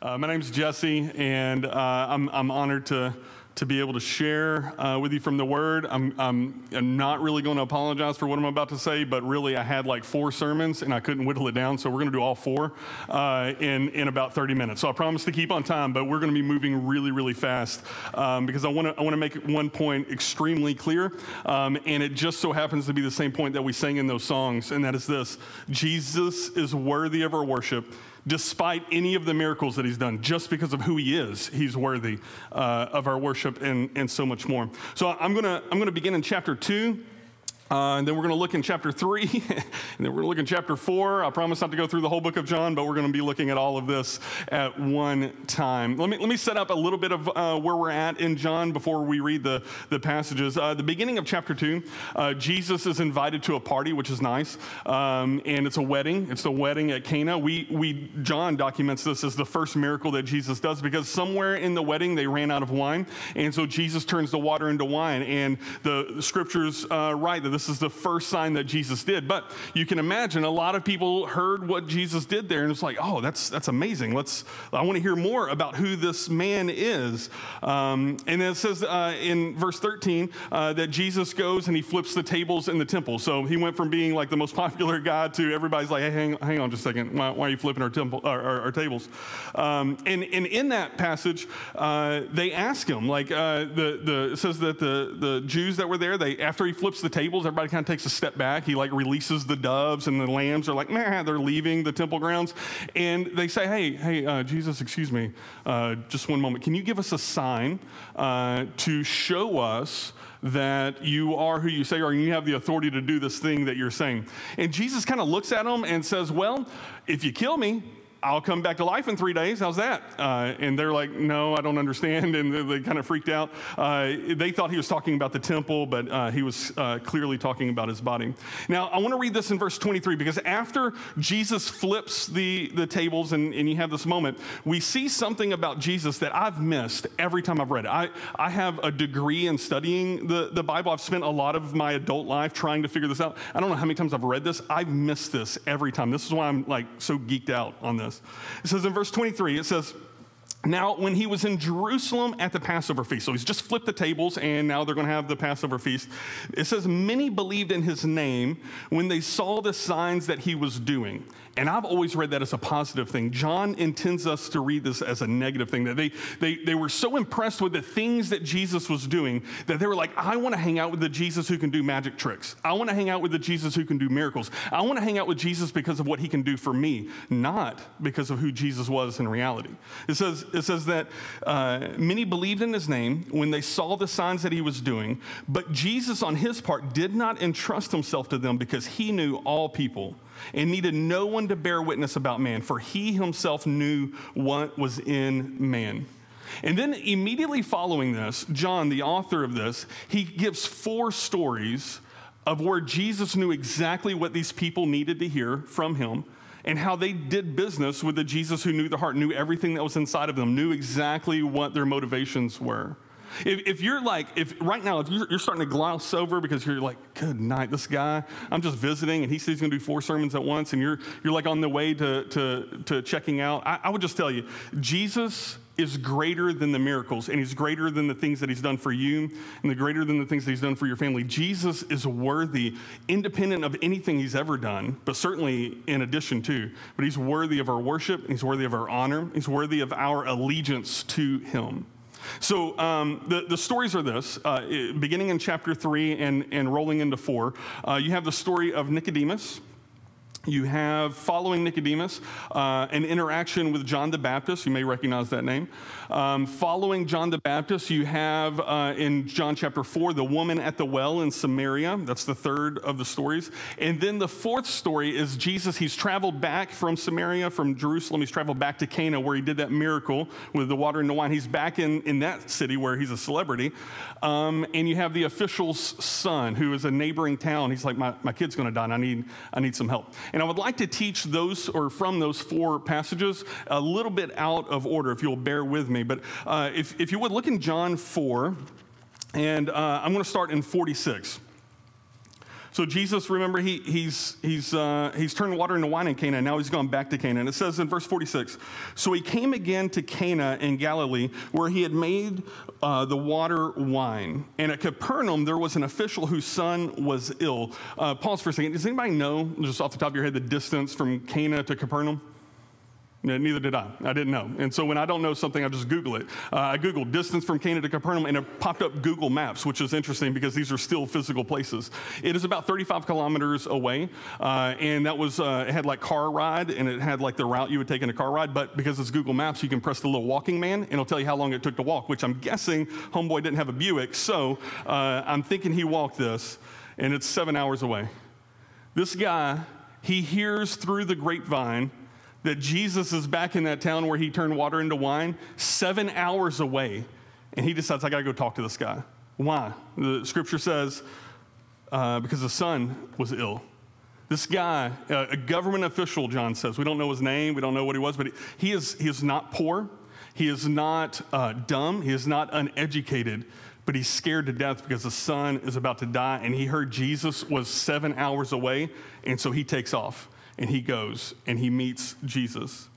Uh, my name's Jesse, and uh, I'm, I'm honored to, to be able to share uh, with you from the Word. I'm, I'm, I'm not really going to apologize for what I'm about to say, but really, I had like four sermons and I couldn't whittle it down, so we're going to do all four uh, in, in about 30 minutes. So I promise to keep on time, but we're going to be moving really, really fast um, because I want to I want to make one point extremely clear, um, and it just so happens to be the same point that we sang in those songs, and that is this Jesus is worthy of our worship despite any of the miracles that he's done, just because of who he is, he's worthy uh, of our worship and, and so much more. So I'm going to I'm going to begin in chapter 2. Uh, and then we're going to look in chapter 3, and then we're going to look in chapter 4. I promise not to go through the whole book of John, but we're going to be looking at all of this at one time. Let me, let me set up a little bit of uh, where we're at in John before we read the, the passages. Uh, the beginning of chapter 2, uh, Jesus is invited to a party, which is nice, um, and it's a wedding. It's the wedding at Cana. We, we, John documents this as the first miracle that Jesus does because somewhere in the wedding they ran out of wine, and so Jesus turns the water into wine, and the, scriptures uh, write that this is the first sign that Jesus did. But you can imagine a lot of people heard what Jesus did there and it's like, oh, that's, that's amazing. Let's, I want to hear more about who this man is. Um, and then it says uh, in verse 13 uh, that Jesus goes and he flips the tables in the temple. So he went from being like the most popular guy to everybody's like, hey, hang, hang on just a second. Why, why are you flipping our, temple, our, our, our tables? Um, and, and in that passage, uh, they ask him, like, uh, the, the, it says that the, the Jews that were there, they, after he flips the tables, everybody kind of takes a step back. He like releases the doves, and the lambs are like, man, they're leaving the temple grounds. And they say, hey, hey, uh, Jesus, excuse me, uh, just one moment. Can you give us a sign uh, to show us? that you are who you say you are and you have the authority to do this thing that you're saying. And Jesus kind of looks at them and says, Well, if you kill me, I'll come back to life in three days. How's that? Uh, and they're like, no, I don't understand. And they, they kind of freaked out. Uh, they thought he was talking about the temple, but uh, he was uh, clearly talking about his body. Now, I want to read this in verse 23 because after Jesus flips the, the tables and, and you have this moment, we see something about Jesus that I've missed every time I've read it. I, I have a degree in studying the, the Bible. I've spent a lot of my adult life trying to figure this out. I don't know how many times I've read this. I've missed this every time. This is why I'm like so geeked out on this It says in verse 23, it says, now, when he was in Jerusalem at the Passover feast, so he's just flipped the tables and now they're going to have the Passover feast. It says, Many believed in his name when they saw the signs that he was doing. And I've always read that as a positive thing. John intends us to read this as a negative thing, that they, they, they were so impressed with the things that Jesus was doing that they were like, I want to hang out with the Jesus who can do magic tricks. I want to hang out with the Jesus who can do miracles. I want to hang out with Jesus because of what he can do for me, not because of who Jesus was in reality. It says, it says that uh, many believed in his name when they saw the signs that he was doing, but Jesus, on his part, did not entrust himself to them because he knew all people and needed no one to bear witness about man, for he himself knew what was in man. And then immediately following this, John, the author of this, he gives four stories of where Jesus knew exactly what these people needed to hear from him and how they did business with the Jesus who knew the heart, knew everything that was inside of them, knew exactly what their motivations were. If, if, you're like, if right now, if you're, you're, starting to gloss over because you're like, good night, this guy, I'm just visiting and he says he's going to do four sermons at once and you're, you're like on the way to, to, to checking out, I, I would just tell you, Jesus is greater than the miracles and he's greater than the things that he's done for you and the greater than the things that he's done for your family. Jesus is worthy, independent of anything he's ever done, but certainly in addition to. But he's worthy of our worship, he's worthy of our honor, he's worthy of our allegiance to him. So um, the, the stories are this uh, beginning in chapter 3 and, and rolling into 4. Uh, you have the story of Nicodemus you have, following Nicodemus, uh, an interaction with John the Baptist. You may recognize that name. Um, following John the Baptist, you have uh, in John chapter 4, the woman at the well in Samaria. That's the third of the stories. And then the fourth story is Jesus. He's traveled back from Samaria, from Jerusalem. He's traveled back to Cana, where he did that miracle with the water and the wine. He's back in, in that city where he's a celebrity. Um, and you have the official's son, who is a neighboring town. He's like, My, my kid's going to die, and I need, I need some help. I would like to teach those, or from those four passages, a little bit out of order, if you'll bear with me. But uh, if, if you would, look in John 4, and uh, I'm going to start in 46. So Jesus, remember, he, he's, he's, uh, he's turned water into wine in Cana, now he's gone back to Cana. And it says in verse 46, So he came again to Cana in Galilee, where he had made uh, the water wine. And at Capernaum, there was an official whose son was ill. Uh, pause for a second. Does anybody know, just off the top of your head, the distance from Cana to Capernaum? Neither did I. I didn't know. And so when I don't know something, I just Google it. Uh, I Googled distance from Cana to Capernaum, and it popped up Google Maps, which is interesting because these are still physical places. It is about 35 kilometers away, uh, and that was, uh, it had like car ride, and it had like the route you would take in a car ride, but because it's Google Maps, you can press the little walking man, and it'll tell you how long it took to walk, which I'm guessing Homeboy didn't have a Buick, so uh, I'm thinking he walked this, and it's seven hours away. This guy, he hears through the grapevine that Jesus is back in that town where he turned water into wine, seven hours away. And he decides, I got to go talk to this guy. Why? The scripture says, uh, because the son was ill. This guy, uh, a government official, John says, we don't know his name, we don't know what he was, but he, he is, he is not poor, he is not uh, dumb, he is not uneducated, but he's scared to death because the son is about to die, and he heard Jesus was seven hours away, and so he takes off and he goes and he meets Jesus.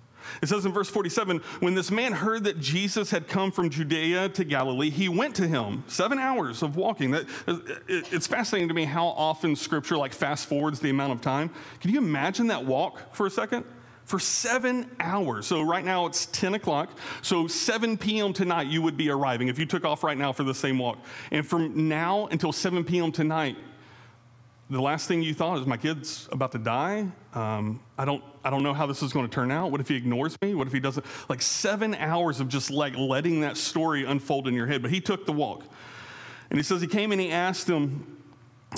It says in verse 47 when this man heard that Jesus had come from Judea to Galilee, he went to him. Seven hours of walking. That, uh, it's fascinating to me how often scripture like fast forwards the amount of time. Can you imagine that walk for a second? For seven hours. So right now it's 10 o'clock. So 7 p.m. tonight, you would be arriving if you took off right now for the same walk. And from now until 7 p.m. tonight, the last thing you thought is my kid's about to die. Um, I don't, I don't know how this is going to turn out. What if he ignores me? What if he doesn't? Like seven hours of just like letting that story unfold in your head. But he took the walk, and he says he came and he asked him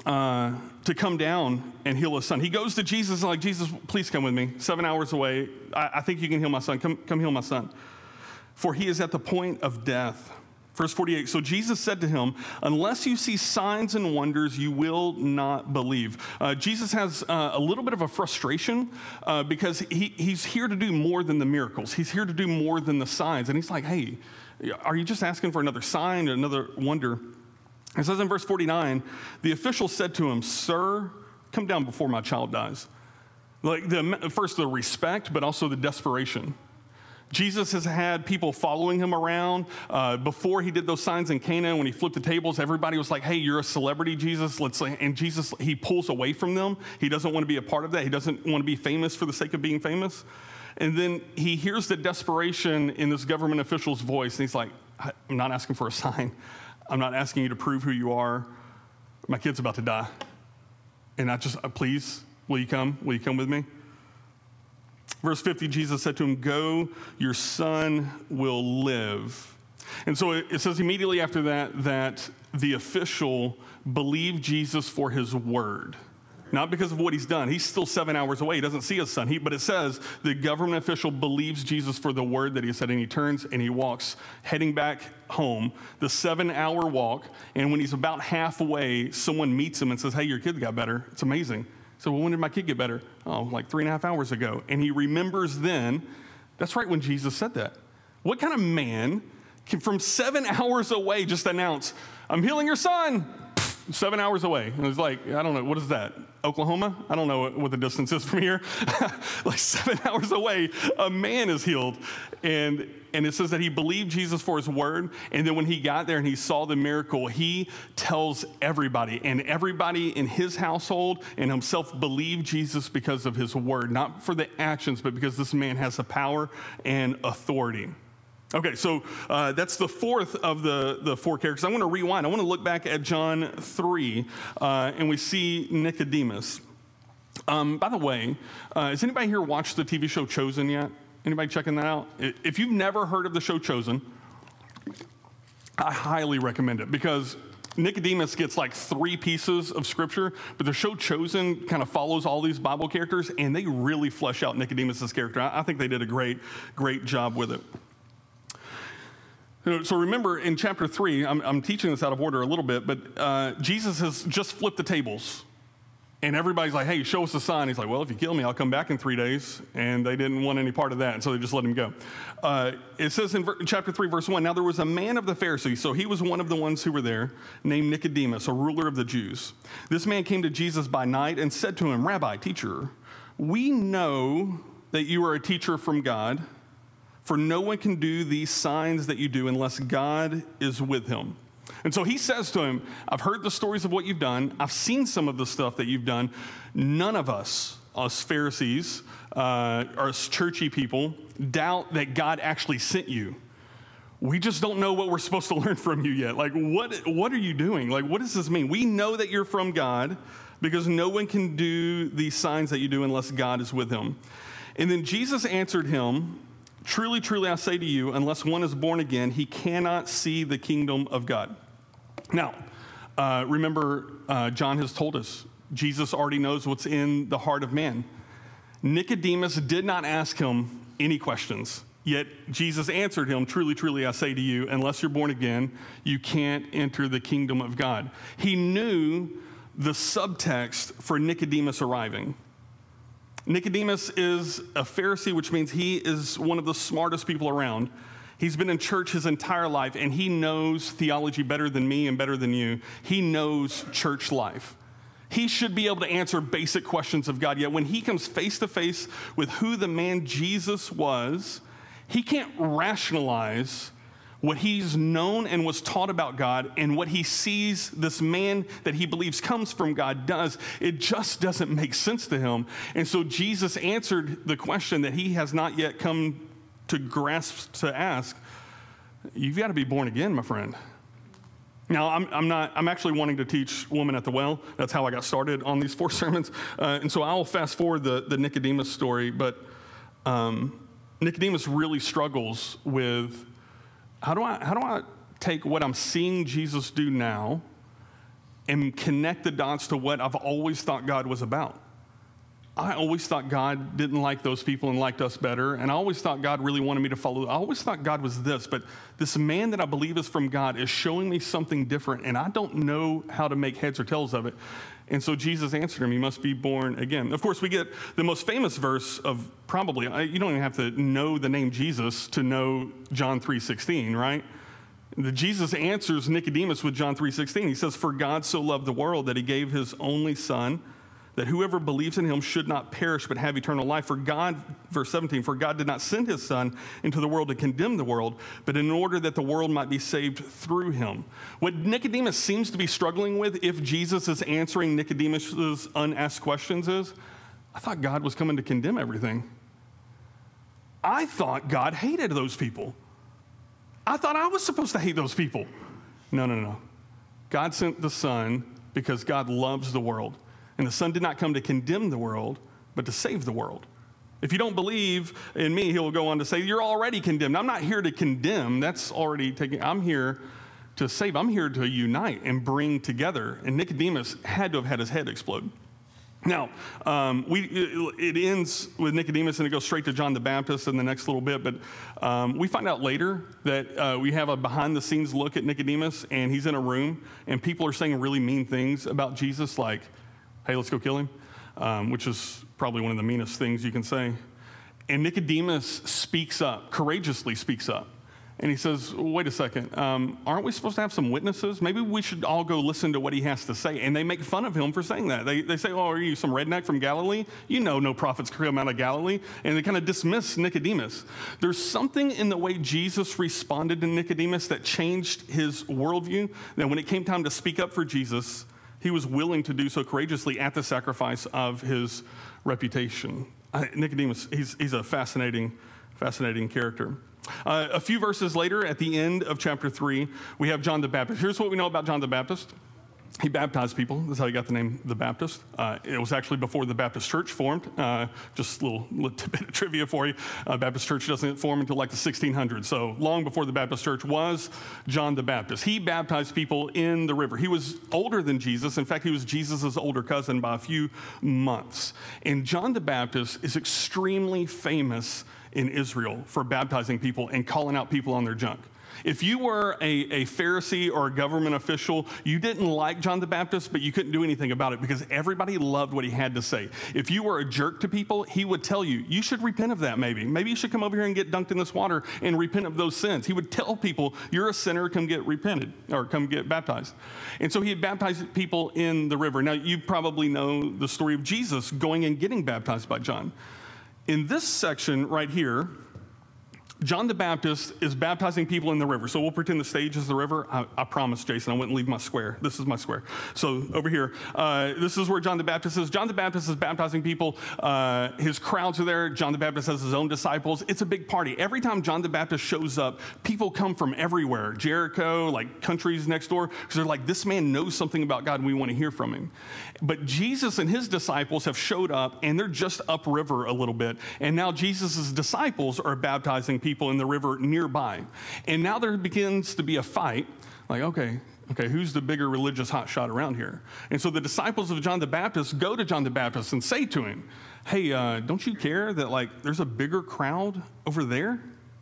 uh, to come down and heal his son. He goes to Jesus like Jesus, please come with me. Seven hours away. I, I think you can heal my son. Come, come heal my son, for he is at the point of death. Verse 48 So Jesus said to him, Unless you see signs and wonders, you will not believe. Uh, Jesus has uh, a little bit of a frustration uh, because he, he's here to do more than the miracles, he's here to do more than the signs. And he's like, Hey, are you just asking for another sign, another wonder? It says in verse 49 the official said to him, Sir, come down before my child dies. Like the, first the respect, but also the desperation. Jesus has had people following him around. Uh, before he did those signs in Cana, when he flipped the tables, everybody was like, hey, you're a celebrity, Jesus. Let's And Jesus, he pulls away from them. He doesn't want to be a part of that. He doesn't want to be famous for the sake of being famous. And then he hears the desperation in this government official's voice, and he's like, I'm not asking for a sign. I'm not asking you to prove who you are. My kid's about to die. And I just, uh, please, will you come? Will you come with me? Verse 50, Jesus said to him, Go, your son will live. And so it says immediately after that that the official believed Jesus for his word. Not because of what he's done. He's still seven hours away. He doesn't see his son. He, but it says the government official believes Jesus for the word that he said, and he turns and he walks, heading back home, the seven hour walk. And when he's about halfway, someone meets him and says, Hey, your kid got better. It's amazing. So, well, when did my kid get better? Oh, like three and a half hours ago. And he remembers then, that's right when Jesus said that. What kind of man can from seven hours away just announce, I'm healing your son? Seven hours away. And it's like, I don't know, what is that? Oklahoma? I don't know what the distance is from here. like seven hours away, a man is healed. And, and it says that he believed Jesus for his word. And then when he got there and he saw the miracle, he tells everybody. And everybody in his household and himself believed Jesus because of his word, not for the actions, but because this man has the power and authority. Okay, so uh, that's the fourth of the, the four characters. I want to rewind. I want to look back at John 3, uh, and we see Nicodemus. Um, by the way, uh, has anybody here watched the TV show Chosen yet? Anybody checking that out? If you've never heard of the show Chosen, I highly recommend it because Nicodemus gets like three pieces of scripture, but the show Chosen kind of follows all these Bible characters, and they really flesh out Nicodemus's character. I think they did a great, great job with it. So remember in chapter three, I'm, I'm, teaching this out of order a little bit, but uh, Jesus has just flipped the tables. and everybody's like, hey, show us a sign. He's like, well, if you kill me, I'll come back in three days. And they didn't want any part of that, so they just let him go. Uh, it says in ver- chapter 3, verse 1 Now there was a man of the Pharisees, so he was one of the ones who were there, named Nicodemus, a ruler of the Jews. This man came to Jesus by night and said to him, Rabbi, teacher, we know that you are a teacher from God, for no one can do these signs that you do unless God is with him. And so he says to him, I've heard the stories of what you've done. I've seen some of the stuff that you've done. None of us, us Pharisees, uh, us churchy people, doubt that God actually sent you. We just don't know what we're supposed to learn from you yet. Like, what, what are you doing? Like, what does this mean? We know that you're from God because no one can do these signs that you do unless God is with him. And then Jesus answered him, Truly, truly, I say to you, unless one is born again, he cannot see the kingdom of God. Now, uh, remember, uh, John has told us Jesus already knows what's in the heart of man. Nicodemus did not ask him any questions, yet Jesus answered him Truly, truly, I say to you, unless you're born again, you can't enter the kingdom of God. He knew the subtext for Nicodemus arriving. Nicodemus is a Pharisee, which means he is one of the smartest people around. He's been in church his entire life, and he knows theology better than me and better than you. He knows church life. He should be able to answer basic questions of God. Yet when he comes face to face with who the man Jesus was, he can't rationalize what he's known and was taught about God and what he sees this man that he believes comes from God does, it just doesn't make sense to him. And so Jesus answered the question that he has not yet come to grasp to ask You've got to be born again, my friend. Now, I'm, I'm, not, I'm actually wanting to teach Woman at the Well. That's how I got started on these four sermons. Uh, and so I'll fast forward the, the Nicodemus story, but um, Nicodemus really struggles with how do I, how do I take what I'm seeing Jesus do now and connect the dots to what I've always thought God was about? I always thought God didn't like those people and liked us better. And I always thought God really wanted me to follow. I always thought God was this, but this man that I believe is from God is showing me something different, and I don't know how to make heads or tails of it. And so Jesus answered him, "He must be born again." Of course, we get the most famous verse of probably. You don't even have to know the name Jesus to know John three sixteen, right? The Jesus answers Nicodemus with John three sixteen. He says, "For God so loved the world that He gave His only Son." That whoever believes in him should not perish but have eternal life. For God, verse 17, for God did not send his Son into the world to condemn the world, but in order that the world might be saved through him. What Nicodemus seems to be struggling with, if Jesus is answering Nicodemus's unasked questions, is I thought God was coming to condemn everything. I thought God hated those people. I thought I was supposed to hate those people. No, no, no. God sent the Son because God loves the world. And the Son did not come to condemn the world, but to save the world. If you don't believe in me, he'll go on to say, You're already condemned. I'm not here to condemn. That's already taken. I'm here to save. I'm here to unite and bring together. And Nicodemus had to have had his head explode. Now, um, we, it ends with Nicodemus and it goes straight to John the Baptist in the next little bit, but um, we find out later that uh, we have a behind the scenes look at Nicodemus and he's in a room and people are saying really mean things about Jesus, like, hey, let's go kill him, um, which is probably one of the meanest things you can say. And Nicodemus speaks up, courageously speaks up. And he says, wait a second, um, aren't we supposed to have some witnesses? Maybe we should all go listen to what he has to say. And they make fun of him for saying that. They, they say, oh, are you some redneck from Galilee? You know no prophets come out of Galilee. And they kind of dismiss Nicodemus. There's something in the way Jesus responded to Nicodemus that changed his worldview. That when it came time to speak up for Jesus, he was willing to do so courageously at the sacrifice of his reputation. Nicodemus, he's, he's a fascinating, fascinating character. Uh, a few verses later, at the end of chapter 3, we have John the Baptist. Here's what we know about John the Baptist he baptized people. That's how he got the name the Baptist. Uh, it was actually before the Baptist Church formed. Uh, just a little, little bit of trivia for you. Uh, Baptist Church doesn't form until like the 1600s. So long before the Baptist Church was John the Baptist. He baptized people in the river. He was older than Jesus. In fact, he was Jesus' older cousin by a few months. And John the Baptist is extremely famous in Israel for baptizing people and calling out people on their junk. If you were a, a Pharisee or a government official, you didn't like John the Baptist, but you couldn't do anything about it because everybody loved what he had to say. If you were a jerk to people, he would tell you, you should repent of that maybe. Maybe you should come over here and get dunked in this water and repent of those sins. He would tell people, you're a sinner, come get repented or come get baptized. And so he had baptized people in the river. Now, you probably know the story of Jesus going and getting baptized by John. In this section right here, John the Baptist is baptizing people in the river. So we'll pretend the stage is the river. I, I promise, Jason, I wouldn't leave my square. This is my square. So over here, uh, this is where John the Baptist is. John the Baptist is baptizing people. Uh, his crowds are there. John the Baptist has his own disciples. It's a big party. Every time John the Baptist shows up, people come from everywhere Jericho, like countries next door, because they're like, this man knows something about God and we want to hear from him. But Jesus and his disciples have showed up and they're just upriver a little bit. And now Jesus' disciples are baptizing people people in the river nearby. And now there begins to be a fight like, okay, okay, who's the bigger religious hotshot around here? And so the disciples of John the Baptist go to John the Baptist and say to him, hey, uh, don't you care that like there's a bigger crowd over there?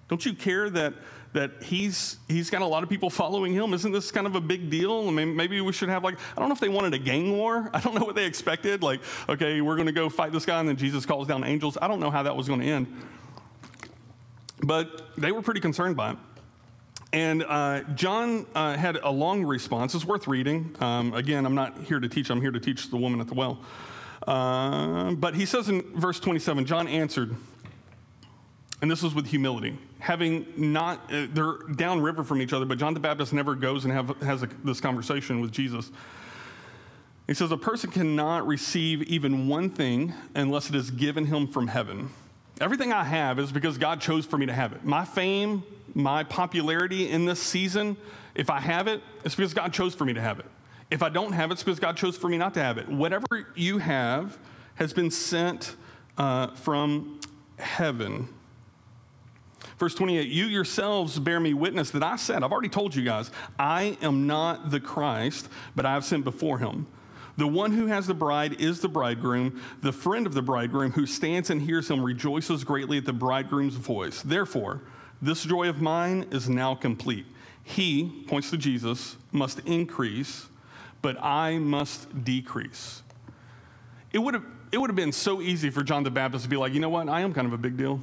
Don't you care that that he's he's got a lot of people following him? Isn't this kind of a big deal? I mean, maybe we should have like I don't know if they wanted a gang war. I don't know what they expected. Like, okay, we're going to go fight this guy, and then Jesus calls down angels. I don't know how that was going to end. But they were pretty concerned by it. And uh, John uh, had a long response. It's worth reading. Um, again, I'm not here to teach, I'm here to teach the woman at the well. Uh, but he says in verse 27 John answered, and this was with humility, having not, uh, they're downriver from each other, but John the Baptist never goes and have, has a, this conversation with Jesus. He says, A person cannot receive even one thing unless it is given him from heaven. Everything I have is because God chose for me to have it. My fame, my popularity in this season, if I have it, it's because God chose for me to have it. If I don't have it, it's because God chose for me not to have it. Whatever you have has been sent uh, from heaven. Verse 28 You yourselves bear me witness that I said, I've already told you guys, I am not the Christ, but I have sent before him. The one who has the bride is the bridegroom. The friend of the bridegroom who stands and hears him rejoices greatly at the bridegroom's voice. Therefore, this joy of mine is now complete. He, points to Jesus, must increase, but I must decrease. It would have, it would have been so easy for John the Baptist to be like, you know what, I am kind of a big deal.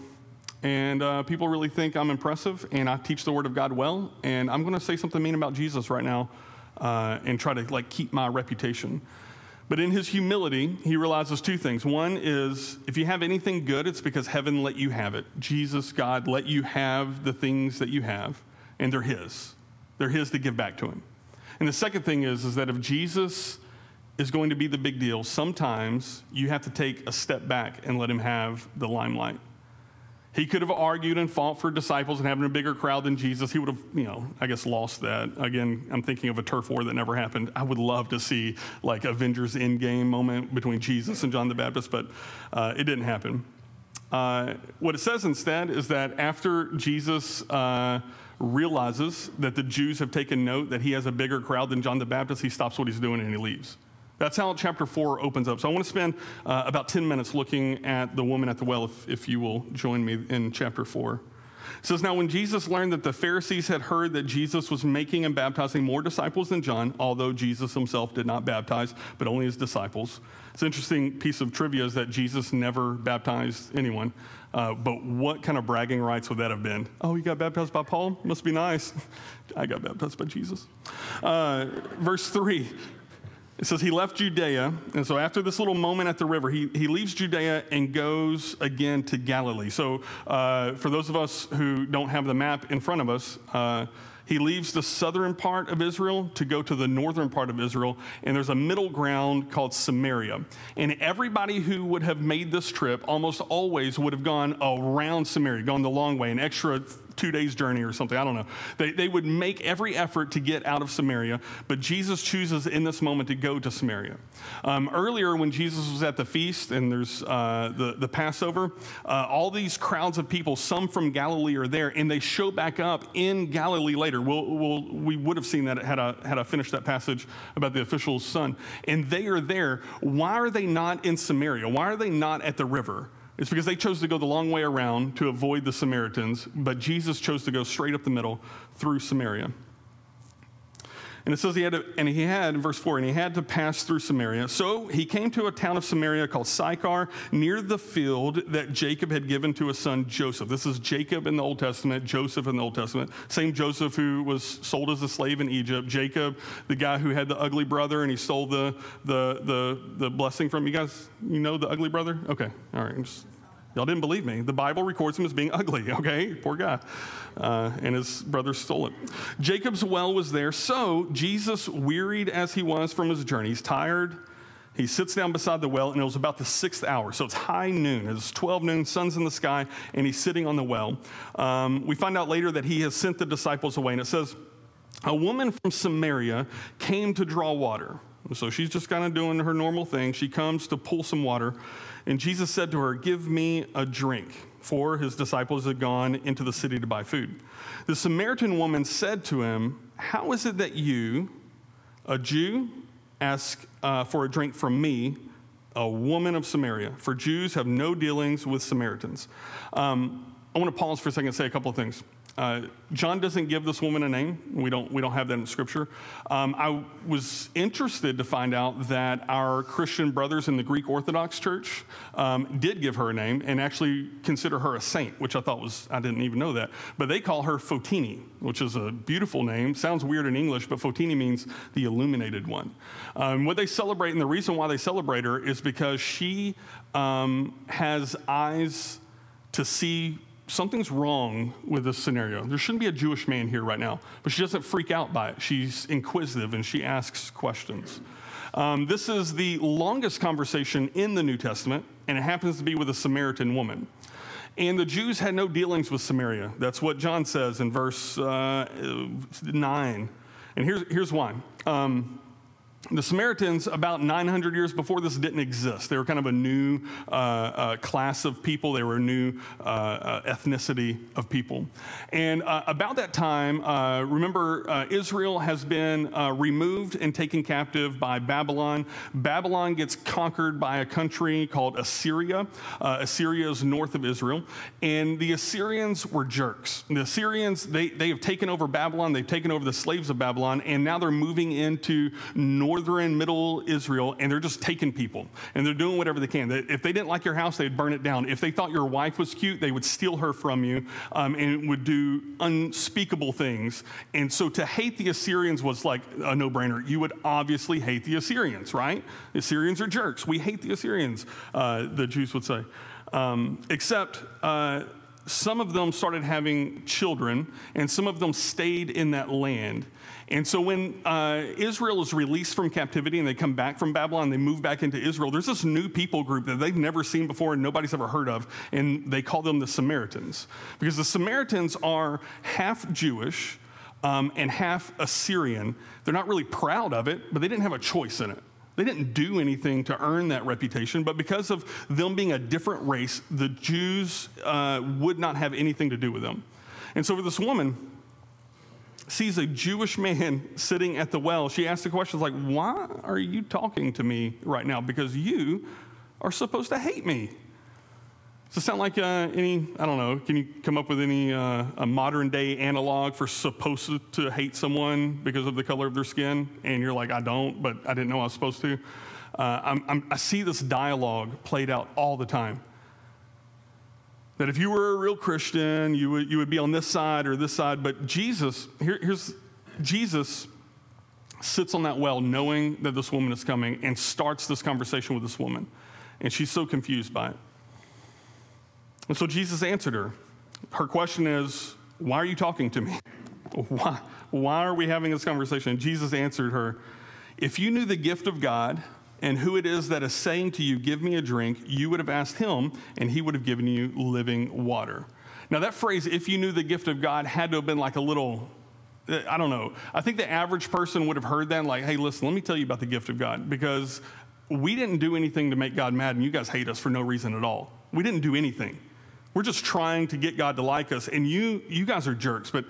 And uh, people really think I'm impressive and I teach the word of God well. And I'm going to say something mean about Jesus right now uh, and try to like keep my reputation. But in his humility, he realizes two things. One is if you have anything good, it's because heaven let you have it. Jesus, God, let you have the things that you have, and they're his. They're his to give back to him. And the second thing is, is that if Jesus is going to be the big deal, sometimes you have to take a step back and let him have the limelight. He could have argued and fought for disciples and having a bigger crowd than Jesus. He would have, you know, I guess lost that. Again, I'm thinking of a turf war that never happened. I would love to see like Avengers Endgame moment between Jesus and John the Baptist, but uh, it didn't happen. Uh, what it says instead is that after Jesus uh, realizes that the Jews have taken note that he has a bigger crowd than John the Baptist, he stops what he's doing and he leaves. That's how chapter 4 opens up. So I want to spend uh, about 10 minutes looking at the woman at the well, if, if you will join me in chapter 4. It says, Now when Jesus learned that the Pharisees had heard that Jesus was making and baptizing more disciples than John, although Jesus himself did not baptize, but only his disciples. It's an interesting piece of trivia is that Jesus never baptized anyone. Uh, but what kind of bragging rights would that have been? Oh, you got baptized by Paul? Must be nice. I got baptized by Jesus. Uh, verse 3 it says he left Judea. And so after this little moment at the river, he, he leaves Judea and goes again to Galilee. So uh, for those of us who don't have the map in front of us, uh, he leaves the southern part of Israel to go to the northern part of Israel, and there's a middle ground called Samaria. And everybody who would have made this trip almost always would have gone around Samaria, gone the long way, an extra two days' journey or something. I don't know. They, they would make every effort to get out of Samaria, but Jesus chooses in this moment to go to Samaria. Um, earlier, when Jesus was at the feast and there's uh, the, the Passover, uh, all these crowds of people, some from Galilee, are there, and they show back up in Galilee later. We'll, we'll, we would have seen that had I, had I finished that passage about the official's son. And they are there. Why are they not in Samaria? Why are they not at the river? It's because they chose to go the long way around to avoid the Samaritans, but Jesus chose to go straight up the middle through Samaria. And it says he had to, and he had, in verse 4, and he had to pass through Samaria. So he came to a town of Samaria called Sychar, near the field that Jacob had given to his son Joseph. This is Jacob in the Old Testament, Joseph in the Old Testament. Same Joseph who was sold as a slave in Egypt. Jacob, the guy who had the ugly brother and he stole the, the, the, the blessing from you guys. You know the ugly brother? Okay, all right. Just, Y'all didn't believe me. The Bible records him as being ugly, okay? Poor guy. Uh, and his brother stole it. Jacob's well was there. So Jesus, wearied as he was from his journey, he's tired. He sits down beside the well, and it was about the sixth hour. So it's high noon. It's 12 noon, sun's in the sky, and he's sitting on the well. Um, we find out later that he has sent the disciples away, and it says, A woman from Samaria came to draw water. So she's just kind of doing her normal thing. She comes to pull some water. And Jesus said to her, Give me a drink, for his disciples had gone into the city to buy food. The Samaritan woman said to him, How is it that you, a Jew, ask uh, for a drink from me, a woman of Samaria? For Jews have no dealings with Samaritans. Um, I want to pause for a second and say a couple of things. Uh, John doesn't give this woman a name. We don't, we don't have that in Scripture. Um, I was interested to find out that our Christian brothers in the Greek Orthodox Church um, did give her a name and actually consider her a saint, which I thought was, I didn't even know that. But they call her Fotini, which is a beautiful name. Sounds weird in English, but Fotini means the illuminated one. Um, what they celebrate, and the reason why they celebrate her is because she um, has eyes to see something's wrong with this scenario. There shouldn't be a Jewish man here right now, but she doesn't freak out by it. She's inquisitive and she asks questions. Um, this is the longest conversation in the New Testament, and it happens to be with a Samaritan woman. And the Jews had no dealings with Samaria. That's what John says in verse uh, 9. And here's, here's why. Um, the Samaritans, about 900 years before this, didn't exist. They were kind of a new uh, uh, class of people. They were a new uh, uh ethnicity of people. And uh, about that time, uh, remember, Israel has been removed and taken captive by Babylon. Babylon gets conquered by a country called Assyria. Assyria is north of Israel. And the Assyrians were jerks. The Assyrians, they, they have taken over Babylon, they've taken over the slaves of Babylon, and now they're moving into north northern, middle Israel, and they're just taking people and they're doing whatever they can. If they didn't like your house, they'd burn it down. If they thought your wife was cute, they would steal her from you um, and would do unspeakable things. And so to hate the Assyrians was like a no brainer. You would obviously hate the Assyrians, right? The Assyrians are jerks. We hate the Assyrians, uh, the Jews would say. Um, except, uh, some of them started having children, and some of them stayed in that land. And so when uh, Israel is released from captivity and they come back from Babylon, they move back into Israel, there's this new people group that they've never seen before and nobody's ever heard of, and they call them the Samaritans. Because the Samaritans are half Jewish um, and half Assyrian. They're not really proud of it, but they didn't have a choice in it. They didn't do anything to earn that reputation, but because of them being a different race, the Jews uh, would not have anything to do with them. And so for this woman, sees a Jewish man sitting at the well, she asks the question like, Why are you talking to me right now? Because you are supposed to hate me. Does it sound like uh, any, I don't know, can you come up with any uh, a modern day analog for supposed to hate someone because of the color of their skin? And you're like, I don't, but I didn't know I was supposed to. Uh, I see this dialogue played out all the time. That if you were a real Christian, you would, you would be on this side or this side. But Jesus, here, here's Jesus sits on that well knowing that this woman is coming and starts this conversation with this woman. And she's so confused by it. And so Jesus answered her. Her question is, Why are you talking to me? Why, why are we having this conversation? And Jesus answered her, If you knew the gift of God, and who it is that is saying to you, Give me a drink, you would have asked him, and he would have given you living water. Now, that phrase, if you knew the gift of God, had to have been like a little, I don't know. I think the average person would have heard that, like, hey, listen, let me tell you about the gift of God, because we didn't do anything to make God mad, and you guys hate us for no reason at all. We didn't do anything. We're just trying to get God to like us, and you, you guys are jerks. But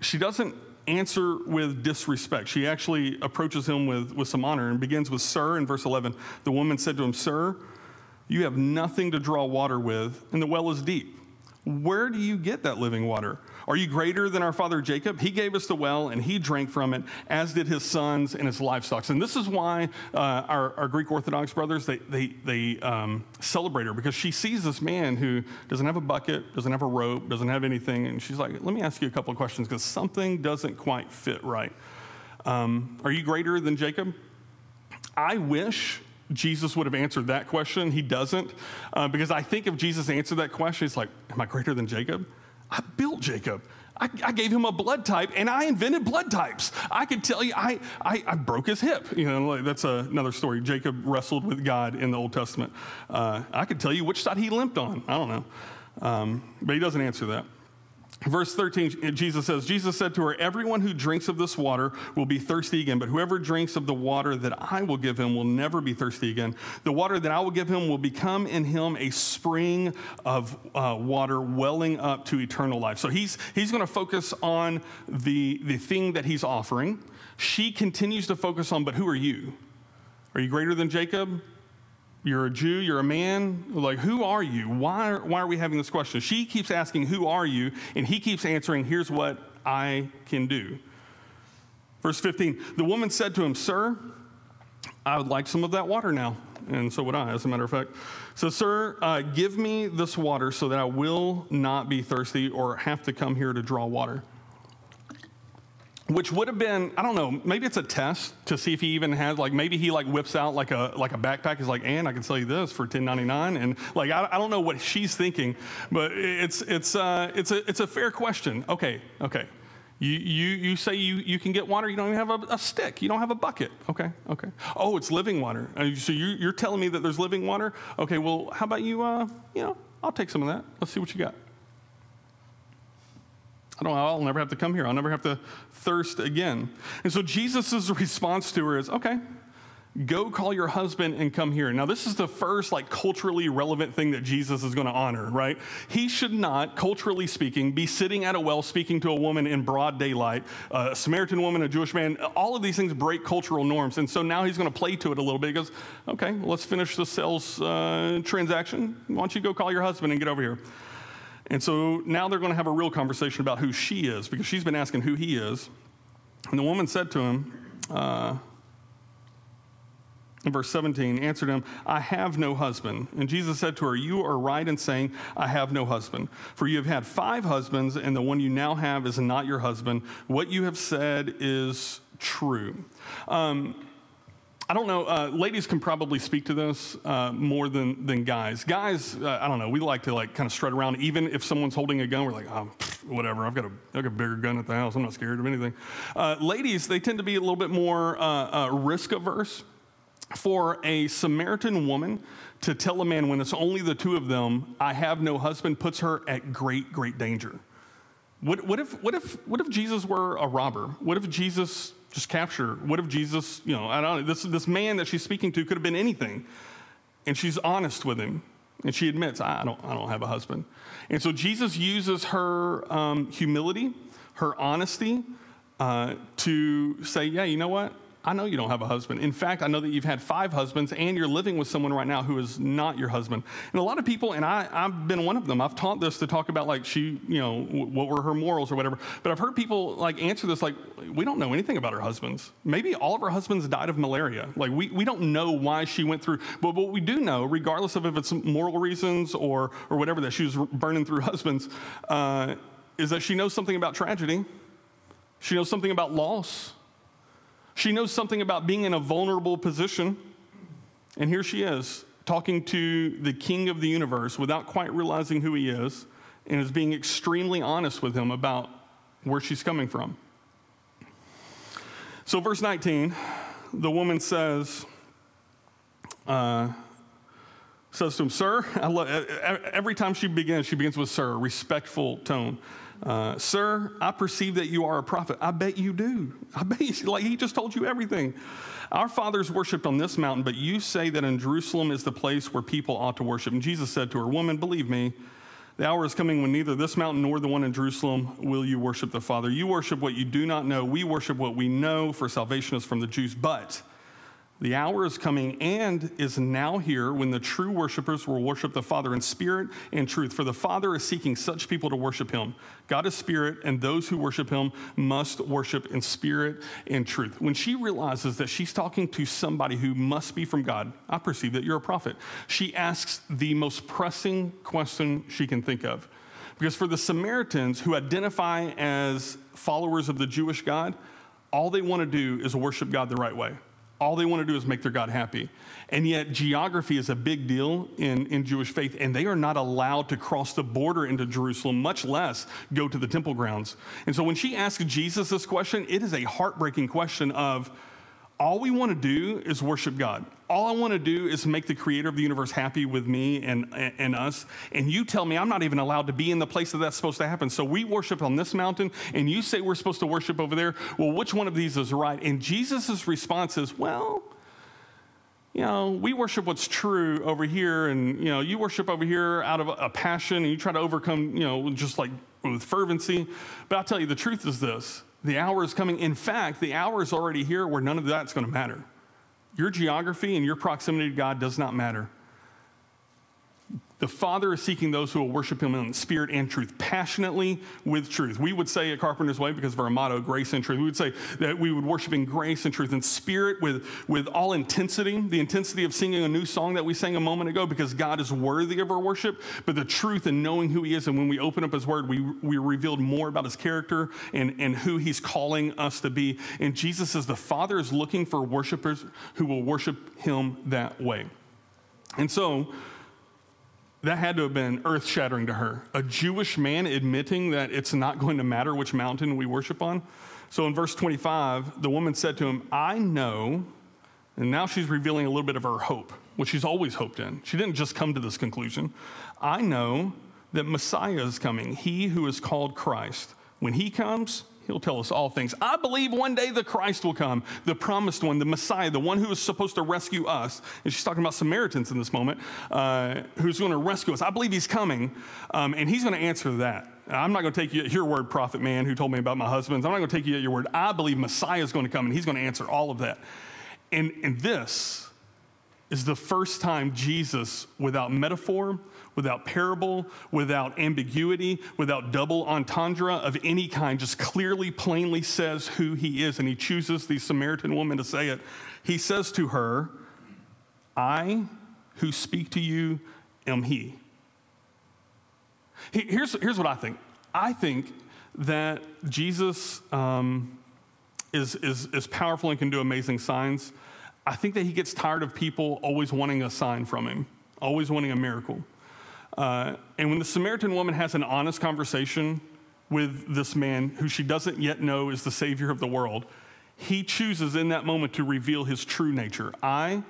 she doesn't answer with disrespect. She actually approaches him with, with some honor and begins with, Sir, in verse 11. The woman said to him, Sir, You have nothing to draw water with, and the well is deep. Where do you get that living water? Are you greater than our father Jacob? He gave us the well and he drank from it, as did his sons and his livestock. And this is why uh, our, our, Greek Orthodox brothers, they, they, they um, celebrate her because she sees this man who doesn't have a bucket, doesn't have a rope, doesn't have anything. And she's like, let me ask you a couple of questions because something doesn't quite fit right. Um, are you greater than Jacob? I wish Jesus would have answered that question. He doesn't. Uh, because I think if Jesus answered that question, it's like, Am I greater than Jacob? I built Jacob. I, I, gave him a blood type and I invented blood types. I could tell you, I, I, I broke his hip. You know, that's a, another story. Jacob wrestled with God in the Old Testament. Uh, I could tell you which side he limped on. I don't know. Um, but he doesn't answer that. Verse 13, Jesus says, Jesus said to her, Everyone who drinks of this water will be thirsty again, but whoever drinks of the water that I will give him will never be thirsty again. The water that I will give him will become in him a spring of uh, water welling up to eternal life. So he's, he's going to focus on the, the thing that he's offering. She continues to focus on, but who are you? Are you greater than Jacob? You're a Jew, you're a man. Like, who are you? Why, why are we having this question? She keeps asking, Who are you? And he keeps answering, Here's what I can do. Verse 15 The woman said to him, Sir, I would like some of that water now. And so would I, as a matter of fact. So, sir, uh, give me this water so that I will not be thirsty or have to come here to draw water which would have been i don't know maybe it's a test to see if he even has like maybe he like whips out like a like a backpack he's like and i can sell you this for 10.99 and like I, I don't know what she's thinking but it's it's uh it's a it's a fair question okay okay you, you, you say you, you can get water, you don't even have a, a stick, you don't have a bucket. Okay, okay. Oh, it's living water. Uh, so you, you're telling me that there's living water? Okay, well, how about you, uh, you know, I'll take some of that. Let's see what you got. I don't, I'll never have to come here. I'll never have to thirst again. And so Jesus' response to her is, okay, go call your husband and come here. Now, this is the first like culturally relevant thing that Jesus is going to honor, right? He should not, culturally speaking, be sitting at a well speaking to a woman in broad daylight, a Samaritan woman, a Jewish man. All of these things break cultural norms. And so now he's going to play to it a little bit. He goes, okay, let's finish the sales uh, transaction. Why don't you go call your husband and get over here? And so now they're going to have a real conversation about who she is because she's been asking who he is. And the woman said to him, uh, in verse 17, answered him, I have no husband. And Jesus said to her, You are right in saying, I have no husband. For you have had five husbands, and the one you now have is not your husband. What you have said is true. Um, I don't know. Uh, ladies can probably speak to this uh, more than, than guys. Guys, uh, I don't know. We like to like kind of strut around. Even if someone's holding a gun, we're like, oh, whatever. I've got a, I've got a bigger gun at the house. I'm not scared of anything. Uh, ladies, they tend to be a little bit more uh, uh, risk averse. For a Samaritan woman to tell a man when it's only the two of them, I have no husband, puts her at great, great danger. What, what, if, what, if, what if Jesus were a robber? What if Jesus just capture. What if Jesus, you know, I don't know, this, this man that she's speaking to could have been anything. And she's honest with him. And she admits, I don't, I don't have a husband. And so Jesus uses her um, humility, her honesty, uh, to say, yeah, you know what? I know you don't have a husband. In fact, I know that you've had five husbands and you're living with someone right now who is not your husband. And a lot of people, and I, I've been one of them, I've taught this to talk about like she, you know, what were her morals or whatever. But I've heard people like answer this like, we don't know anything about her husbands. Maybe all of her husbands died of malaria. Like, we, we don't know why she went through, but what we do know, regardless of if it's moral reasons or, or whatever, that she was burning through husbands, uh, is that she knows something about tragedy. She knows something about loss. She knows something about being in a vulnerable position. And here she is, talking to the king of the universe without quite realizing who he is, and is being extremely honest with him about where she's coming from. So, verse 19, the woman says, uh, says to him, Sir, love, every time she begins, she begins with Sir, respectful tone. Uh, Sir, I perceive that you are a prophet. I bet you do. I bet you, like he just told you everything. Our fathers worshiped on this mountain, but you say that in Jerusalem is the place where people ought to worship. And Jesus said to her, Woman, believe me, the hour is coming when neither this mountain nor the one in Jerusalem will you worship the Father. You worship what you do not know. We worship what we know, for salvation is from the Jews. But The hour is coming and is now here when the true worshipers will worship the Father in spirit and truth. For the Father is seeking such people to worship him. God is spirit, and those who worship him must worship in spirit and truth. When she realizes that she's talking to somebody who must be from God, I perceive that you're a prophet. She asks the most pressing question she can think of. Because for the Samaritans who identify as followers of the Jewish God, all they want to do is worship God the right way. All they want to do is make their God happy. And yet, geography is a big deal in, in Jewish faith, and they are not allowed to cross the border into Jerusalem, much less go to the temple grounds. And so, when she asks Jesus this question, it is a heartbreaking question of, all we want to do is worship God. All I want to do is make the creator of the universe happy with me and, and us. And you tell me I'm not even allowed to be in the place that that's supposed to happen. So we worship on this mountain, and you say we're supposed to worship over there. Well, which one of these is right? And Jesus' response is, well, you know, we worship what's true over here, and, you know, you worship over here out of a passion, and you try to overcome, you know, just like with fervency. But I'll tell you, the truth is this the hour is coming. In fact, the hour is already here where none of that's going to matter. Your geography and your proximity to God does not matter. The Father is seeking those who will worship Him in spirit and truth, passionately with truth. We would say at Carpenter's Way, because of our motto, grace and truth, we would say that we would worship in grace and truth, and spirit with, with all intensity, the intensity of singing a new song that we sang a moment ago, because God is worthy of our worship, but the truth and knowing who He is. And when we open up His Word, we, we revealed more about His character and, and who He's calling us to be. And Jesus says the Father is looking for worshipers who will worship Him that way. And so, that had to have been earth shattering to her. A Jewish man admitting that it's not going to matter which mountain we worship on. So in verse 25, the woman said to him, I know, and now she's revealing a little bit of her hope, which she's always hoped in. She didn't just come to this conclusion. I know that Messiah is coming, he who is called Christ. When he comes, He'll tell us all things. I believe one day the Christ will come, the promised one, the Messiah, the one who is supposed to rescue us. And she's talking about Samaritans in this moment, uh, who's going to rescue us. I believe he's coming, um, and he's going to answer that. I'm not going to take you at your word, prophet man, who told me about my husbands. I'm not going to take you at your word. I believe Messiah is going to come, and he's going to answer all of that. And, and this is the first time Jesus, without metaphor, without parable, without ambiguity, without double entendre of any kind, just clearly, plainly says who he is. And he chooses the Samaritan woman to say it. He says to her, I who speak to you am he. Here's, here's what I think I think that Jesus um, is, is, is powerful and can do amazing signs. I think that he gets tired of people always wanting a sign from him, always wanting a miracle. Uh, and when the Samaritan woman has an honest conversation with this man who she doesn't yet know is the Savior of the world, he chooses in that moment to reveal his true nature. I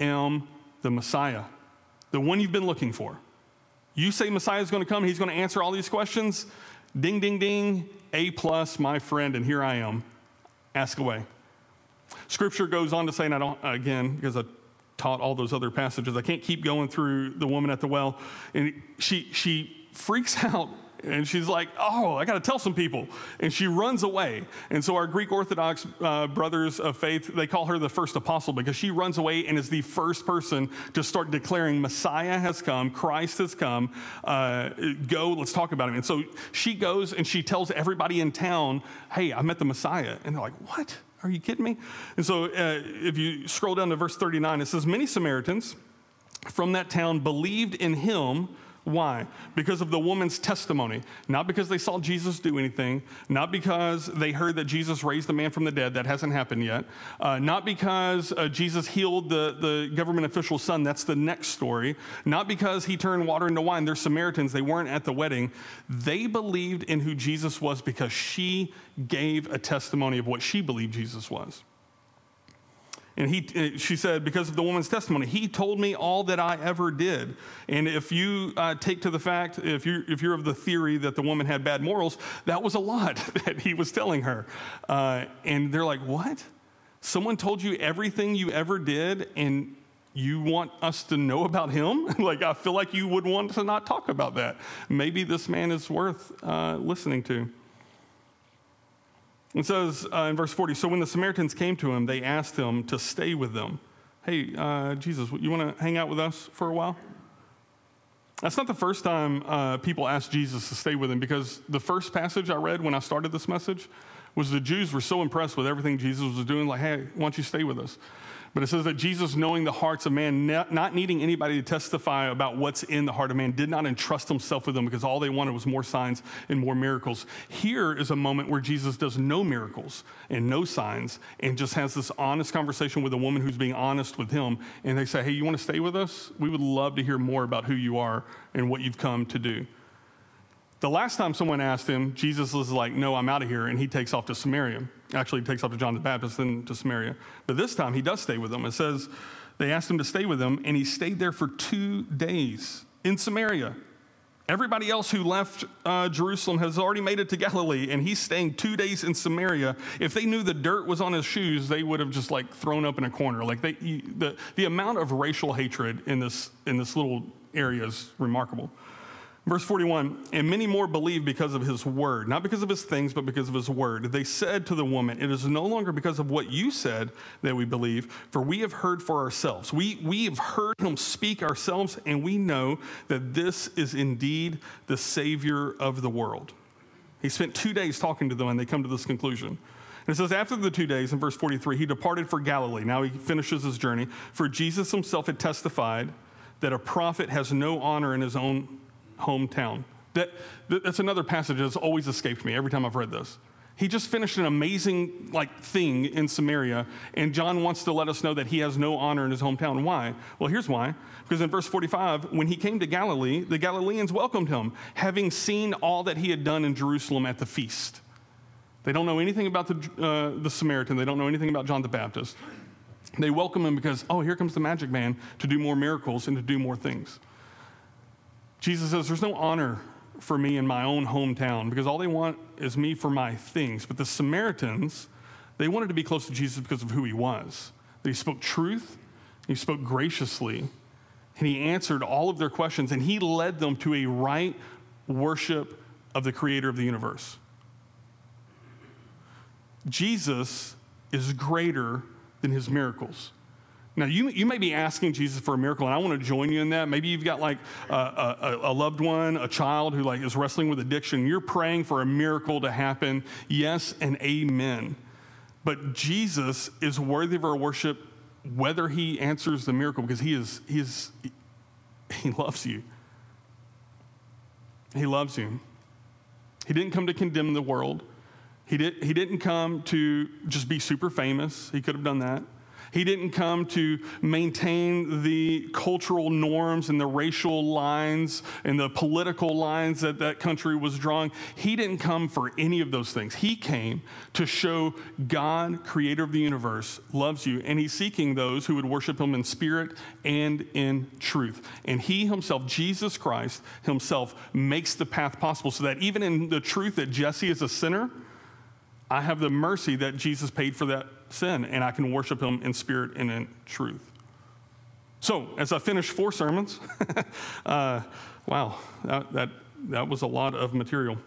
am the Messiah, the one you've been looking for. You say Messiah is going to come, he's going to answer all these questions. Ding, ding, ding, A plus, my friend, and here I am. Ask away. Scripture goes on to say, and I don't, again, because I taught all those other passages. I can't keep going through the woman at the well. And she, she freaks out and she's like, Oh, I got to tell some people. And she runs away. And so, our Greek Orthodox uh, brothers of faith, they call her the first apostle because she runs away and is the first person to start declaring Messiah has come, Christ has come. Uh, go, let's talk about him. And so, she goes and she tells everybody in town, Hey, I met the Messiah. And they're like, What? Are you kidding me? And so uh, if you scroll down to verse 39, it says, Many Samaritans from that town believed in him. Why? Because of the woman's testimony. Not because they saw Jesus do anything, not because they heard that Jesus raised the man from the dead, that hasn't happened yet, uh, not because uh, Jesus healed the, the government official's son, that's the next story, not because he turned water into wine, they're Samaritans, they weren't at the wedding. They believed in who Jesus was because she gave a testimony of what she believed Jesus was. And he, uh, she said, because of the woman's testimony, he told me all that I ever did. And if you uh, take to the fact, if you're, if you're of the theory that the woman had bad morals, that was a lot that he was telling her. Uh, and they're like, what? Someone told you everything you ever did, and you want us to know about him? like, I feel like you would want to not talk about that. Maybe this man is worth uh, listening to. It says uh, in verse 40 So when the Samaritans came to him, they asked him to stay with them. Hey, uh, Jesus, you want to hang out with us for a while? That's not the first time uh, people asked Jesus to stay with them because the first passage I read when I started this message was the Jews were so impressed with everything Jesus was doing, like, hey, why don't you stay with us? But it says that Jesus, knowing the hearts of man, not needing anybody to testify about what's in the heart of man, did not entrust himself with them because all they wanted was more signs and more miracles. Here is a moment where Jesus does no miracles and no signs and just has this honest conversation with a woman who's being honest with him. And they say, Hey, you want to stay with us? We would love to hear more about who you are and what you've come to do. The last time someone asked him, Jesus was like, No, I'm out of here. And he takes off to Samaria. Actually, takes off to John the Baptist, then to Samaria. But this time, he does stay with them. It says they asked him to stay with them, and he stayed there for two days in Samaria. Everybody else who left uh, Jerusalem has already made it to Galilee, and he's staying two days in Samaria. If they knew the dirt was on his shoes, they would have just like thrown up in a corner. Like they, the, the amount of racial hatred in this, in this little area is remarkable. Verse 41 And many more believed because of his word, not because of his things, but because of his word. They said to the woman, It is no longer because of what you said that we believe, for we have heard for ourselves. We, we have heard him speak ourselves, and we know that this is indeed the Savior of the world. He spent two days talking to them, and they come to this conclusion. And it says, After the two days, in verse 43, he departed for Galilee. Now he finishes his journey. For Jesus himself had testified that a prophet has no honor in his own hometown. That, that's another passage that's always escaped me every time I've read this. He just finished an amazing like thing in Samaria, and John wants to let us know that he has no honor in his hometown. Why? Well, here's why. Because in verse 45, when he came to Galilee, the Galileans welcomed him, having seen all that he had done in Jerusalem at the feast. They don't know anything about the, uh, the Samaritan. They don't know anything about John the Baptist. They welcome him because, oh, here comes the magic man to do more miracles and to do more things. Jesus says, There's no honor for me in my own hometown because all they want is me for my things. But the Samaritans, they wanted to be close to Jesus because of who he was. That he spoke truth, he spoke graciously, and he answered all of their questions, and he led them to a right worship of the creator of the universe. Jesus is greater than his miracles. Now, you, you may be asking Jesus for a miracle, and I want to join you in that. Maybe you've got like a, a, a, loved one, a child who like is wrestling with addiction. You're praying for a miracle to happen. Yes and amen. But Jesus is worthy of our worship whether he answers the miracle because he is, he is, he loves you. He loves you. He didn't come to condemn the world. He, did, he didn't come to just be super famous. He could have done that. He didn't come to maintain the cultural norms and the racial lines and the political lines that that country was drawing. He didn't come for any of those things. He came to show God, creator of the universe, loves you, and he's seeking those who would worship him in spirit and in truth. And he himself, Jesus Christ himself, makes the path possible so that even in the truth that Jesse is a sinner, I have the mercy that Jesus paid for that sin, and I can worship him in spirit and in truth. So, as I finish four sermons, uh, wow, that, that, that was a lot of material.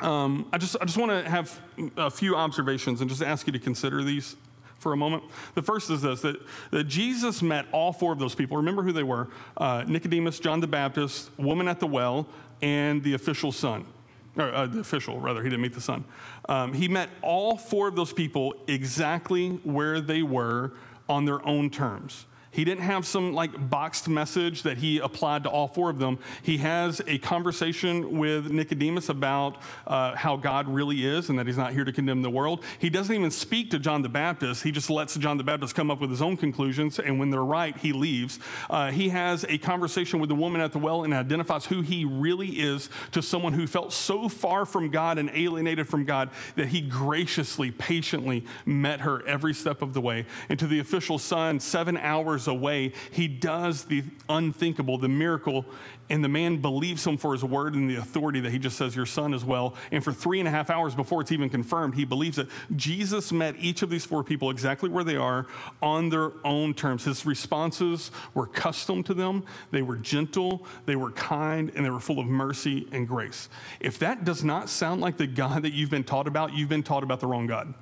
Um, I just, I just want to have a few observations and just ask you to consider these for a moment. The first is this that, that Jesus met all four of those people. Remember who they were uh, Nicodemus, John the Baptist, woman at the well, and the official son or uh, the official, rather, he didn't meet the son. Um, he met all four of those people exactly where they were on their own terms. He didn't have some like boxed message that he applied to all four of them. He has a conversation with Nicodemus about uh, how God really is and that he's not here to condemn the world. He doesn't even speak to John the Baptist. He just lets John the Baptist come up with his own conclusions, and when they're right, he leaves. Uh, he has a conversation with the woman at the well and identifies who he really is to someone who felt so far from God and alienated from God that he graciously, patiently met her every step of the way. And to the official son, seven hours away, he does the unthinkable, the miracle, and the man believes him for his word and the authority that he just says, Your son is well. And for three and a half hours before it's even confirmed, he believes it. Jesus met each of these four people exactly where they are on their own terms. His responses were custom to them, they were gentle, they were kind, and they were full of mercy and grace. If that does not sound like the God that you've been taught about, you've been taught about the wrong God.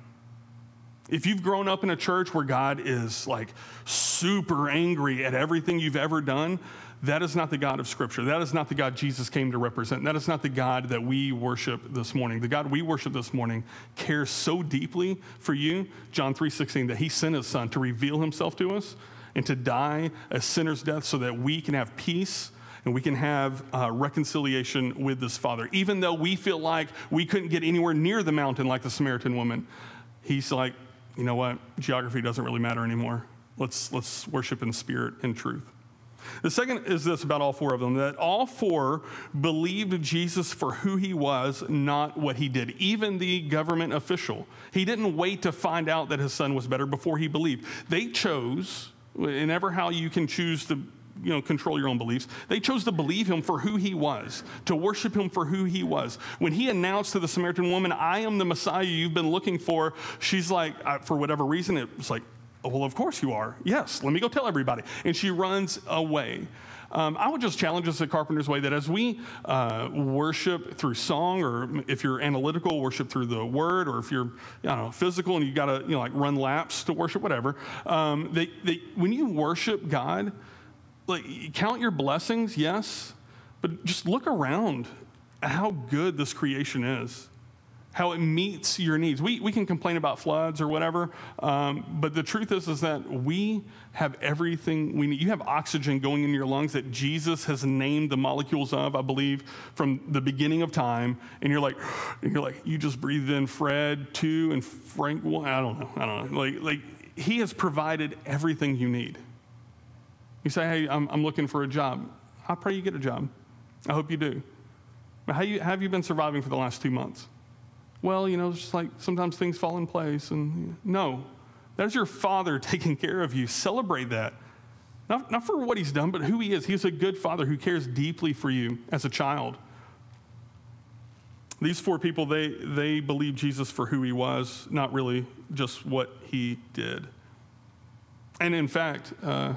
If you've grown up in a church where God is like super angry at everything you've ever done, that is not the God of Scripture. That is not the God Jesus came to represent. That is not the God that we worship this morning. The God we worship this morning cares so deeply for you, John 3:16, that he sent his son to reveal himself to us and to die a sinner's death so that we can have peace and we can have uh, reconciliation with this Father. Even though we feel like we couldn't get anywhere near the mountain like the Samaritan woman, he's like, you know what? Geography doesn't really matter anymore. Let's, let's worship in spirit and truth. The second is this about all four of them that all four believed Jesus for who he was, not what he did. Even the government official. He didn't wait to find out that his son was better before he believed. They chose, and ever how you can choose to you know, control your own beliefs. They chose to believe him for who he was, to worship him for who he was. When he announced to the Samaritan woman, I am the Messiah you've been looking for, she's like, uh, for whatever reason, it was like, oh, well, of course you are. Yes, let me go tell everybody. And she runs away. Um, I would just challenge us at Carpenter's Way that as we uh, worship through song, or if you're analytical, worship through the word, or if you're know, physical and you got to you know, like run laps to worship, whatever, um, they, they, when you worship God, like count your blessings, yes, but just look around how good this creation is, how it meets your needs. We, we can complain about floods or whatever, um, but the truth is, is that we have everything we need. You have oxygen going in your lungs that Jesus has named the molecules of, I believe, from the beginning of time. And you're like, and you're like, you just breathed in Fred two and Frank one. I don't know. I don't know. Like, like he has provided everything you need. You say, hey, I'm, I'm looking for a job. I pray you get a job. I hope you do. But how, you, have you been surviving for the last two months? Well, you know, it's just like sometimes things fall in place. And no, that is your father taking care of you. Celebrate that. Not, not for what he's done, but who he is. He's a good father who cares deeply for you as a child. These four people, they, they believed Jesus for who he was, not really just what he did. And in fact, uh,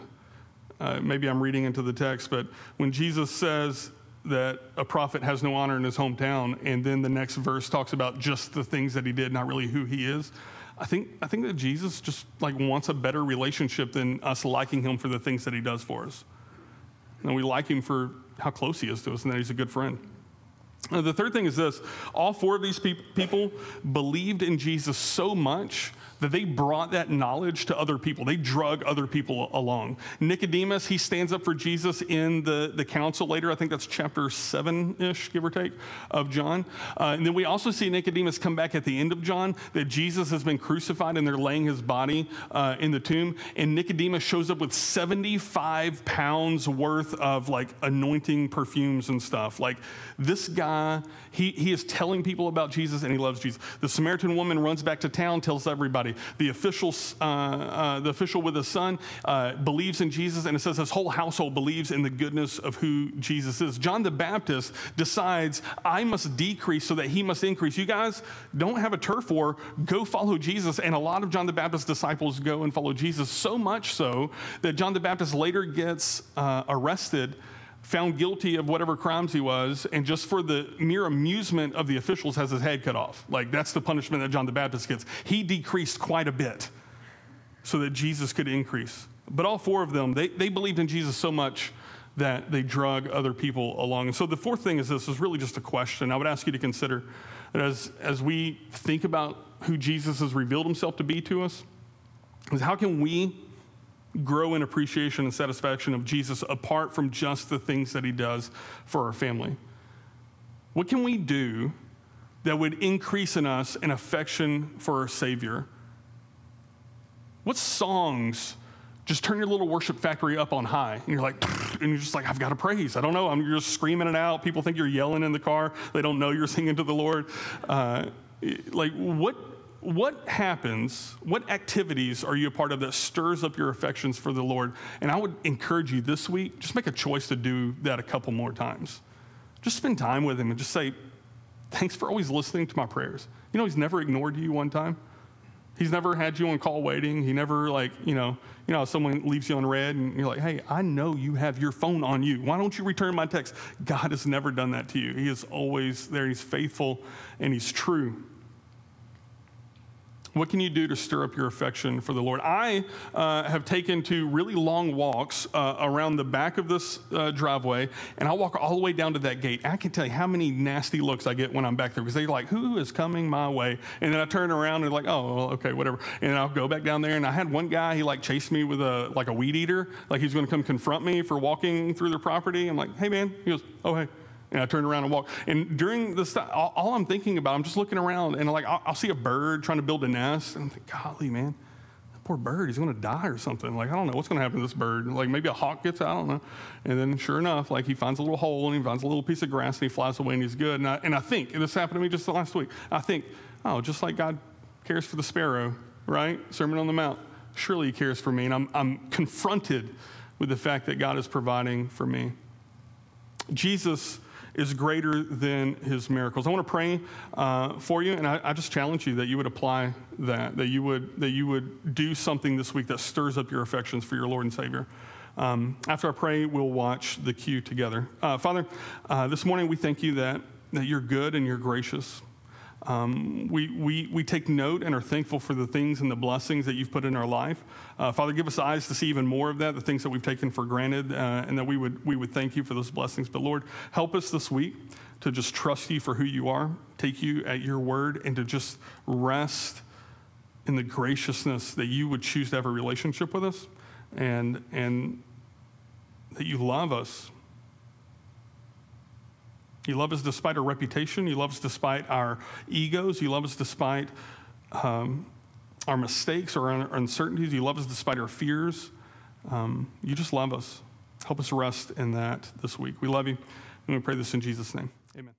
uh, maybe I'm reading into the text, but when Jesus says that a prophet has no honor in his hometown, and then the next verse talks about just the things that he did, not really who he is. I think, I think that Jesus just like wants a better relationship than us liking him for the things that he does for us. And we like him for how close he is to us and that he's a good friend. Now, the third thing is this all four of these pe- people believed in Jesus so much that they brought that knowledge to other people. They drug other people along. Nicodemus, he stands up for Jesus in the, the council later. I think that's chapter seven ish, give or take, of John. Uh, and then we also see Nicodemus come back at the end of John that Jesus has been crucified and they're laying his body uh, in the tomb. And Nicodemus shows up with 75 pounds worth of like anointing perfumes and stuff. Like this guy, he, he is telling people about Jesus and he loves Jesus. The Samaritan woman runs back to town, tells everybody the official, uh, uh, the official with his son uh, believes in Jesus, and it says his whole household believes in the goodness of who Jesus is. John the Baptist decides, I must decrease so that he must increase. You guys don't have a turf war, go follow Jesus. And a lot of John the Baptist's disciples go and follow Jesus, so much so that John the Baptist later gets uh, arrested found guilty of whatever crimes he was, and just for the mere amusement of the officials, has his head cut off. Like, that's the punishment that John the Baptist gets. He decreased quite a bit so that Jesus could increase. But all four of them, they, they believed in Jesus so much that they drug other people along. And so the fourth thing is this is really just a question. I would ask you to consider that as, as we think about who Jesus has revealed himself to be to us, is how can we grow in appreciation and satisfaction of Jesus apart from just the things that he does for our family? What can we do that would increase in us an affection for our Savior? What songs just turn your little worship factory up on high and you're like and you're just like i've got to praise. I don't know. I'm, you're just screaming it out. People think you're yelling in the car. They don't know you're singing to the lord. Uh, like what what happens, what activities are you a part of that stirs up your affections for the Lord? And I would encourage you this week, just make a choice to do that a couple more times. Just spend time with Him and just say, Thanks for always listening to my prayers. You know, He's never ignored you one time. He's never had you on call waiting. He never like, you know, you know, someone leaves you on read and you're like, hey, I know you have your phone on you. Why don't you return my text? God has never done that to you. He is always there. He's faithful and he's true. What can you do to stir up your affection for the Lord? I uh, have taken to really long walks uh, around the back of this uh, driveway, and I'll walk all the way down to that gate. I can tell you how many nasty looks I get when I'm back there because they're like, "Who is coming my way?" And then I turn around and like, "Oh, okay, whatever." And I'll go back down there. And I had one guy, he like chased me with a like a weed eater, like he's going to come confront me for walking through their property. I'm like, "Hey, man," he goes, "Oh, hey." And I turn around and walk. And during this, all, all I'm thinking about, I'm just looking around and like I'll, I'll, see a bird trying to build a nest, and I'm like, golly, man, that poor bird, he's going to die or something. Like I don't know what's going to happen to this bird. Like maybe a hawk gets out, I don't know. And then sure enough, like he finds a little hole and he finds a little piece of grass and he flies away and he's good. And I, and I think, and this happened to me just last week. I think, oh, just like God cares for the sparrow, right? Sermon on the Mount. Surely he cares for me, and I'm, I'm confronted with the fact that God is providing for me. Jesus is greater than his miracles. I want to pray uh, for you, and I, I, just challenge you that you would apply that, that you would, that you would do something this week that stirs up your affections for your Lord and Savior. Um, after I pray, we'll watch the cue together. Uh, Father, uh, this morning we thank you that, that you're good and you're gracious. Um, we, we, we take note and are thankful for the things and the blessings that you've put in our life. Uh, Father, give us eyes to see even more of that, the things that we've taken for granted, uh, and that we would, we would thank you for those blessings. But Lord, help us this week to just trust you for who you are, take you at your word, and to just rest in the graciousness that you would choose to have a relationship with us and, and that you love us you loves us despite our reputation. He loves us despite our egos. He loves us despite um, our mistakes or our uncertainties. He loves us despite our fears. Um, you just love us. Help us rest in that this week. We love you. And we pray this in Jesus' name. Amen.